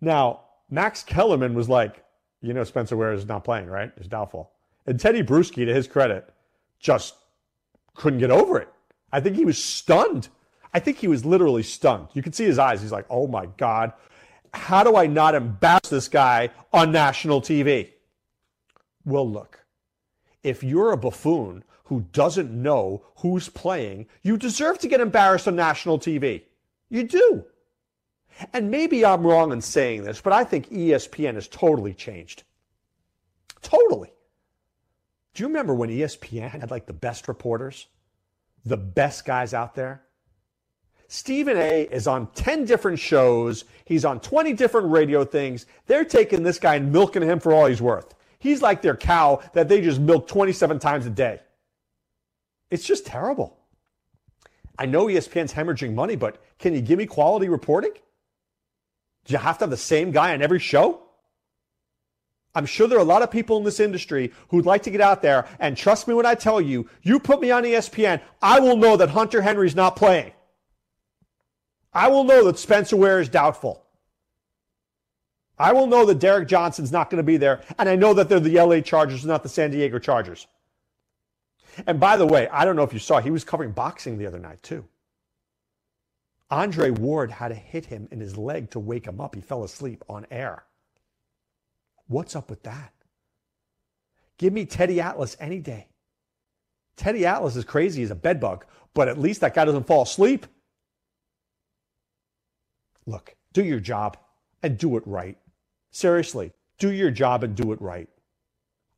Now, Max Kellerman was like, you know, Spencer Ware is not playing, right? Is doubtful. And Tedy Bruschi, to his credit, just couldn't get over it. I think he was stunned. I think he was literally stunned. You could see his eyes. He's like, oh my God, how do I not embarrass this guy on national TV? Well, look, if you're a buffoon who doesn't know who's playing, you deserve to get embarrassed on national TV. You do. And maybe I'm wrong in saying this, but I think ESPN has totally changed. Totally. Do you remember when ESPN had like the best reporters, the best guys out there? Stephen A is on 10 different shows. He's on 20 different radio things. They're taking this guy and milking him for all he's worth. He's like their cow that they just milk 27 times a day. It's just terrible. I know ESPN's hemorrhaging money, but can you give me quality reporting? Do you have to have the same guy on every show? I'm sure there are a lot of people in this industry who'd like to get out there and trust me when I tell you, you put me on ESPN, I will know that Hunter Henry's not playing. I will know that Spencer Ware is doubtful. I will know that Derrick Johnson's not going to be there, and I know that they're the LA Chargers, not the San Diego Chargers. And by the way, I don't know if you saw, he was covering boxing the other night too. Andre Ward had to hit him in his leg to wake him up. He fell asleep on air. What's up with that? Give me Teddy Atlas any day. Teddy Atlas is crazy as a bedbug, but at least that guy doesn't fall asleep. Look, do your job and do it right. Seriously, do your job and do it right.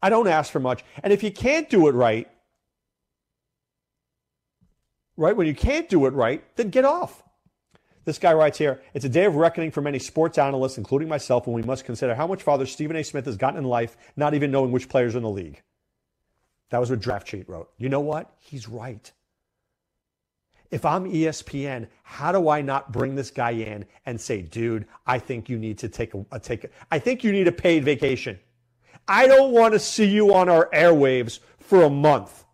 I don't ask for much. And if you can't do it right, right, when you can't do it right, then get off. This guy writes here It's a day of reckoning for many sports analysts, including myself, when we must consider how much farther Stephen A. Smith has gotten in life, not even knowing which players are in the league. That was what Draft Cheat wrote. You know what? He's right. If I'm ESPN, how do I not bring this guy in and say, dude, I think you need to take a, a take a, I think you need a paid vacation. I don't want to see you on our airwaves for a month.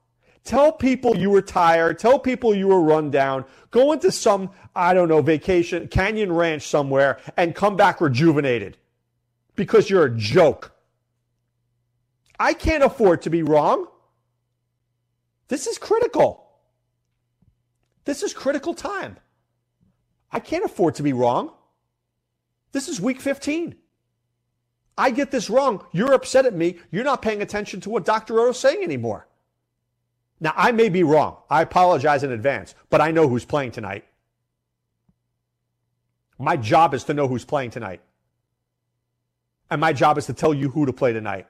Tell people you were tired. Tell people you were run down. Go into some, I don't know, vacation, Canyon Ranch somewhere and come back rejuvenated because you're a joke. I can't afford to be wrong. This is critical. This is critical time. I can't afford to be wrong. This is week 15. I get this wrong. You're upset at me. You're not paying attention to what Dr. Roto's saying anymore. Now, I may be wrong. I apologize in advance, but I know who's playing tonight. My job is to know who's playing tonight. And my job is to tell you who to play tonight.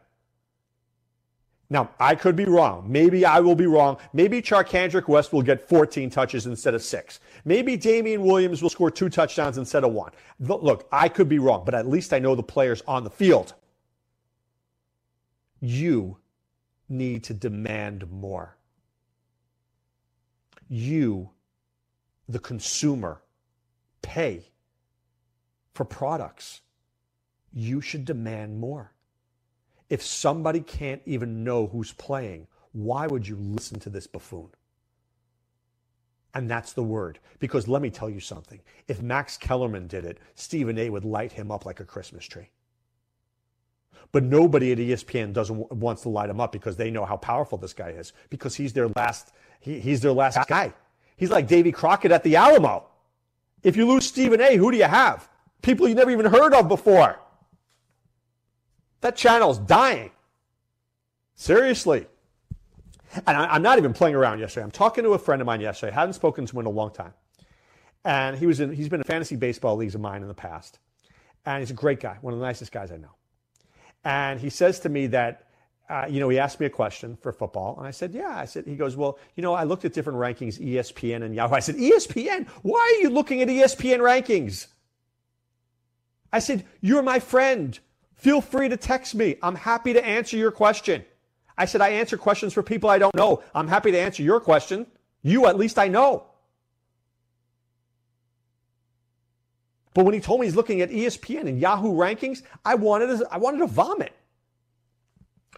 Now, I could be wrong. Maybe I will be wrong. Maybe Charcandrick West will get 14 touches instead of six. Maybe Damien Williams will score two touchdowns instead of one. Look, I could be wrong, but at least I know the players on the field. You need to demand more you, the consumer, pay for products, you should demand more. If somebody can't even know who's playing, why would you listen to this buffoon? And that's the word. Because let me tell you something. If Max Kellerman did it, Stephen A would light him up like a Christmas tree. But nobody at ESPN doesn't wants to light him up because they know how powerful this guy is. Because he's their last he, he's their last guy. He's like Davy Crockett at the Alamo. If you lose Stephen A, who do you have? People you never even heard of before. That channel's dying. Seriously. And I, am not even playing around yesterday. I'm talking to a friend of mine yesterday. I hadn't spoken to him in a long time. And he was in, he's been in fantasy baseball leagues of mine in the past. And he's a great guy, one of the nicest guys I know. And he says to me that, uh, you know, he asked me a question for football. And I said, yeah. I said, he goes, well, you know, I looked at different rankings, ESPN and Yahoo. I said, ESPN? Why are you looking at ESPN rankings? I said, you're my friend. Feel free to text me. I'm happy to answer your question. I said, I answer questions for people I don't know. I'm happy to answer your question. You, at least I know. But when he told me he's looking at ESPN and Yahoo rankings, I wanted to, I wanted to vomit.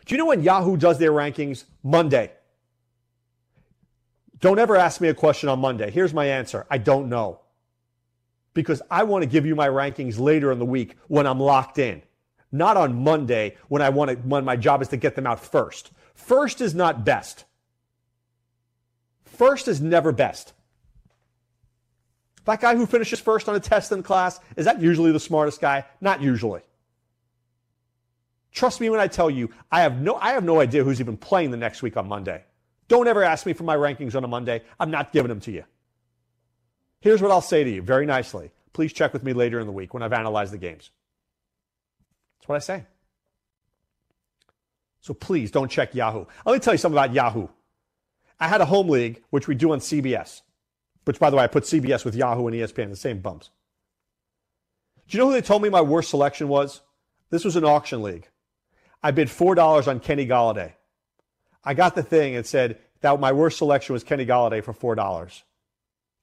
Do you know when Yahoo does their rankings? Monday. Don't ever ask me a question on Monday. Here's my answer I don't know. Because I want to give you my rankings later in the week when I'm locked in not on Monday when I want to, when my job is to get them out first. First is not best. First is never best. That guy who finishes first on a test in class, is that usually the smartest guy? Not usually. Trust me when I tell you, I have no, I have no idea who's even playing the next week on Monday. Don't ever ask me for my rankings on a Monday. I'm not giving them to you. Here's what I'll say to you very nicely. Please check with me later in the week when I've analyzed the games. That's what I say. So please don't check Yahoo. Let me tell you something about Yahoo. I had a home league, which we do on CBS, which, by the way, I put CBS with Yahoo and ESPN, the same bumps. Do you know who they told me my worst selection was? This was an auction league. I bid $4 on Kenny Golladay. I got the thing and said that my worst selection was Kenny Golladay for $4.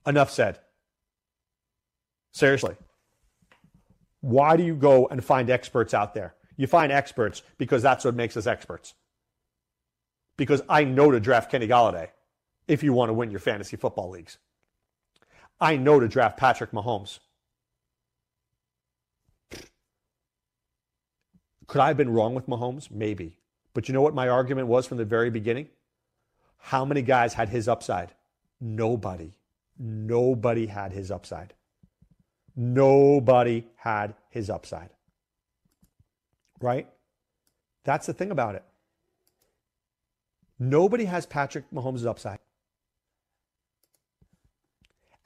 Enough said. Seriously. Why do you go and find experts out there? You find experts because that's what makes us experts. Because I know to draft Kenny Golladay if you want to win your fantasy football leagues. I know to draft Patrick Mahomes. Could I have been wrong with Mahomes? Maybe. But you know what my argument was from the very beginning? How many guys had his upside? Nobody. Nobody had his upside. Nobody had his upside. Right? That's the thing about it. Nobody has Patrick Mahomes' upside.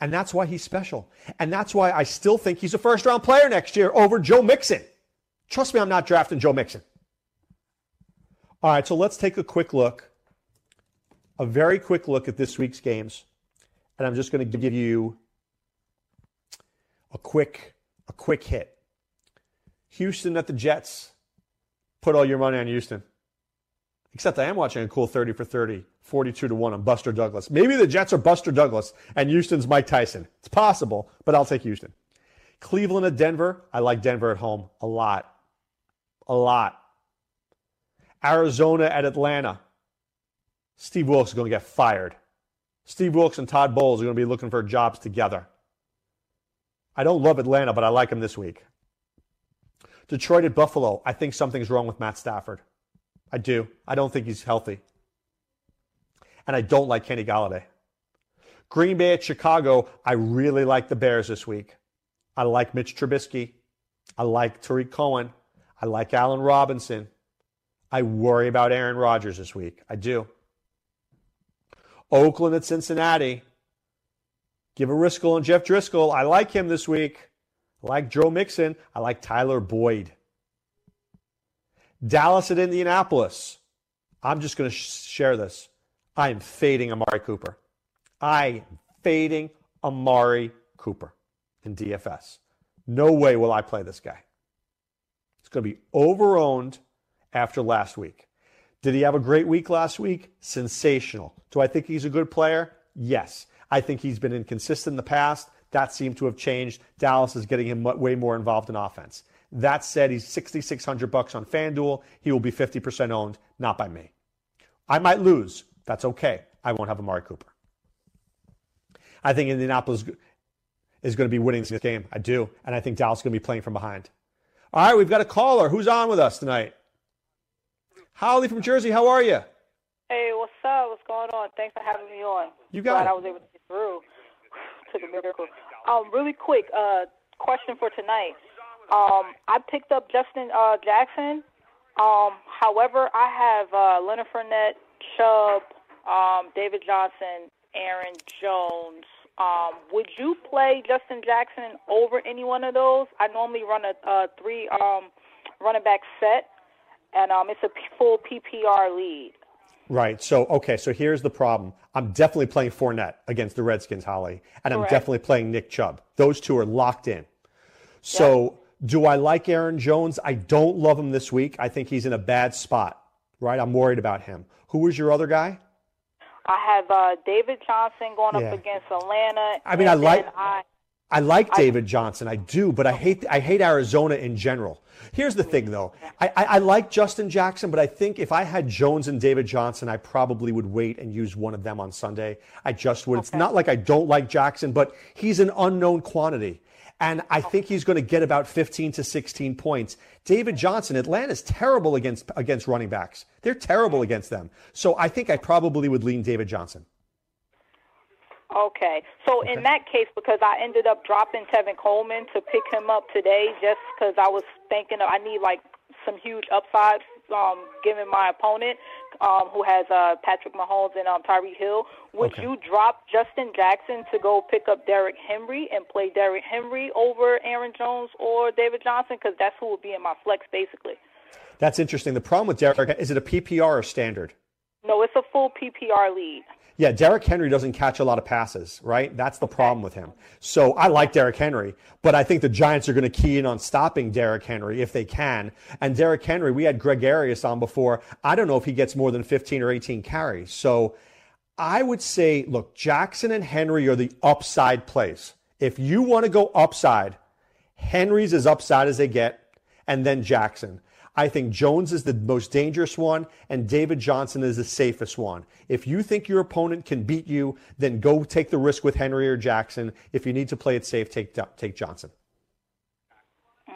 And that's why he's special. And that's why I still think he's a first round player next year over Joe Mixon. Trust me, I'm not drafting Joe Mixon. All right, so let's take a quick look, a very quick look at this week's games. And I'm just going to give you a quick, a quick hit. Houston at the Jets. Put all your money on Houston. Except I am watching a cool 30 for 30, 42 to 1 on Buster Douglas. Maybe the Jets are Buster Douglas and Houston's Mike Tyson. It's possible, but I'll take Houston. Cleveland at Denver. I like Denver at home a lot. A lot. Arizona at Atlanta. Steve Wilkes is going to get fired. Steve Wilkes and Todd Bowles are going to be looking for jobs together. I don't love Atlanta, but I like him this week. Detroit at Buffalo. I think something's wrong with Matt Stafford. I do. I don't think he's healthy. And I don't like Kenny Golladay. Green Bay at Chicago. I really like the Bears this week. I like Mitch Trubisky. I like Tarik Cohen. I like Allen Robinson. I worry about Aaron Rodgers this week. I do. Oakland at Cincinnati. Give a Riskel and Jeff Driskel. I like him this week. I like Joe Mixon. I like Tyler Boyd. Dallas at Indianapolis. I'm just going to sh- share this. I am fading Amari Cooper. I am fading Amari Cooper in DFS. No way will I play this guy. It's going to be overowned after last week. Did he have a great week last week? Sensational. Do I think he's a good player? Yes. I think he's been inconsistent in the past. That seemed to have changed. Dallas is getting him way more involved in offense. That said, he's 6600 bucks on FanDuel. He will be 50% owned, not by me. I might lose. That's okay. I won't have Amari Cooper. I think Indianapolis is going to be winning this game. I do. And I think Dallas is going to be playing from behind. All right, we've got a caller. Who's on with us tonight? Holly from Jersey, how are you? Hey, what's up? What's going on? Thanks for having me on. You got Glad it. I was able to through to the miracle. Um, really quick, uh, question for tonight. Um, I picked up Justin uh, Jackson. Um, however, I have uh, Leonard Fournette, Chubb, um, David Johnson, Aaron Jones. Um, would you play Justin Jackson over any one of those? I normally run a, a three um, running back set, and um, it's a full PPR lead. Right. So, okay. So here's the problem. I'm definitely playing Fournette against the Redskins, Holly, and I'm Correct. definitely playing Nick Chubb. Those two are locked in. So, do I like Aaron Jones? I don't love him this week. I think he's in a bad spot. Right. I'm worried about him. Who was your other guy? I have uh, David Johnson going Yeah. up against Atlanta. I mean, I like- I, I like David Johnson, I do, but I hate I hate Arizona in general. Here's the thing, though. I, I, I like Justin Jackson, but I think if I had Jones and David Johnson, I probably would wait and use one of them on Sunday. I just would. It's not like I don't like Jackson, but he's an unknown quantity. And I oh. think he's going to get about 15 to 16 points. David Johnson, Atlanta's terrible against against running backs. They're terrible mm. against them. So I think I probably would lean David Johnson. Okay. So in that case, because I ended up dropping Tevin Coleman to pick him up today, just because I was thinking I need like some huge upside, um, given my opponent, um, who has uh, Patrick Mahomes and um, Tyreek Hill. Would Okay. you drop Justin Jackson to go pick up Derrick Henry and play Derrick Henry over Aaron Jones or David Johnson? Because that's who would be in my flex, basically. That's interesting. The problem with Derrick is it a PPR or standard? No, it's a full PPR lead. Yeah, Derrick Henry doesn't catch a lot of passes, right? That's the problem with him. So I like Derrick Henry, but I think the Giants are going to key in on stopping Derrick Henry if they can. And Derrick Henry, we had Greg Arias on before. I don't know if he gets more than 15 or 18 carries. So I would say, look, Jackson and Henry are the upside plays. If you want to go upside, Henry's as upside as they get, and then Jackson. I think Jones is the most dangerous one, and David Johnson is the safest one. If you think your opponent can beat you, then go take the risk with Henry or Jackson. If you need to play it safe, take take Johnson. Mm,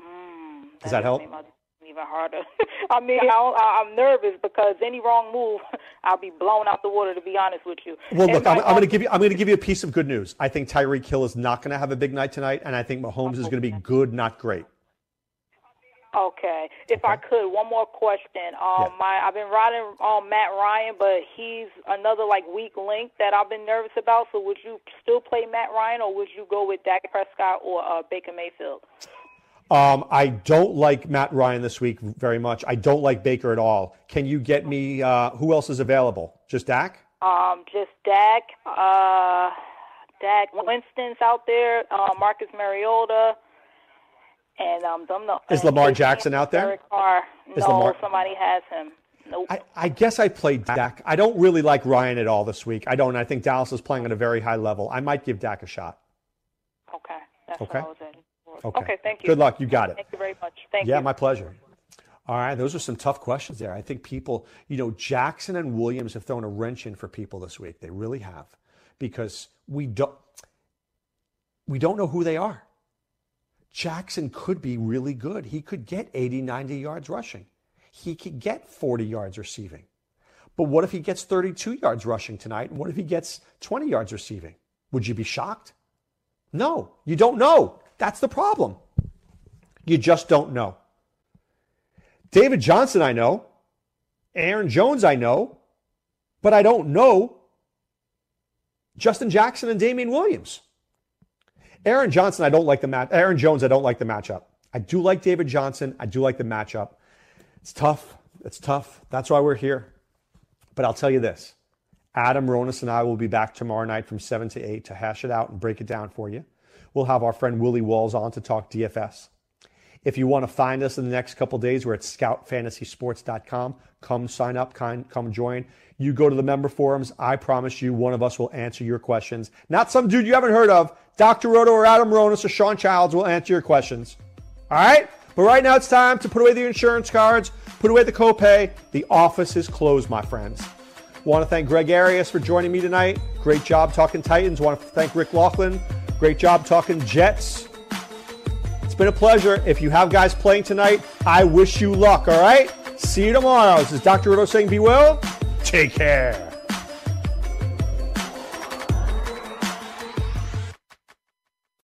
mm. Does that help? Even harder. I mean, I I'm nervous because any wrong move, I'll be blown out the water. To be honest with you. Well, look, I'm, I'm going to give you I'm going to give you a piece of good news. I think Tyreek Hill is not going to have a big night tonight, and I think Mahomes is going to be good, not great. Okay. If I could, one more question. Um, Yeah. my I've been riding um Matt Ryan, but he's another like weak link that I've been nervous about. So would you still play Matt Ryan, or would you go with Dak Prescott or uh, Baker Mayfield? Um, I don't like Matt Ryan this week very much. I don't like Baker at all. Can you get me uh, who else is available? Just Dak? Um, just Dak, uh, Dak Winston's out there, uh, Marcus Mariota, and um, them the, Is Lamar Jackson out there? Derek Carr. Is no, Lamar- somebody has him. Nope. I, I guess I played Dak. I don't really like Ryan at all this week. I don't. I think Dallas is playing at a very high level. I might give Dak a shot. okay, that's Okay. what I was in. Okay. Okay, thank you. Good luck. You got it. Thank you very much. Thank Yeah, you. Yeah, my pleasure. All right, those are some tough questions there. I think people, you know, Jackson and Williams have thrown a wrench in for people this week. They really have, because we don't we don't know who they are. Jackson could be really good. He could get 80, 90 yards rushing. He could get 40 yards receiving. But what if he gets 32 yards rushing tonight? And what if he gets 20 yards receiving? Would you be shocked? No, you don't know. That's the problem. You just don't know. David Johnson, I know. Aaron Jones, I know. But I don't know Justin Jackson and Damien Williams. Aaron Johnson, I don't like the match. Aaron Jones, I don't like the matchup. I do like David Johnson. I do like the matchup. It's tough. It's tough. That's why we're here. But I'll tell you this Adam Ronis and I will be back tomorrow night from 7 to 8 to hash it out and break it down for you. We'll have our friend Willie Walls on to talk DFS. If you want to find us in the next couple days, we're at scoutfantasysports.com. Come sign up, come join. You go to the member forums. I promise you, one of us will answer your questions. Not some dude you haven't heard of. Dr. Roto or Adam Ronis or Shawn Childs will answer your questions. All right? But right now it's time to put away the insurance cards, put away the copay. The office is closed, my friends. Want to thank Greg Arias for joining me tonight. Great job talking Titans. Want to thank Rick Laughlin. Great job talking Jets. Been a pleasure. If you have guys playing tonight, I wish you luck, all right? See you tomorrow. This is Dr. Roto saying be well. Take care.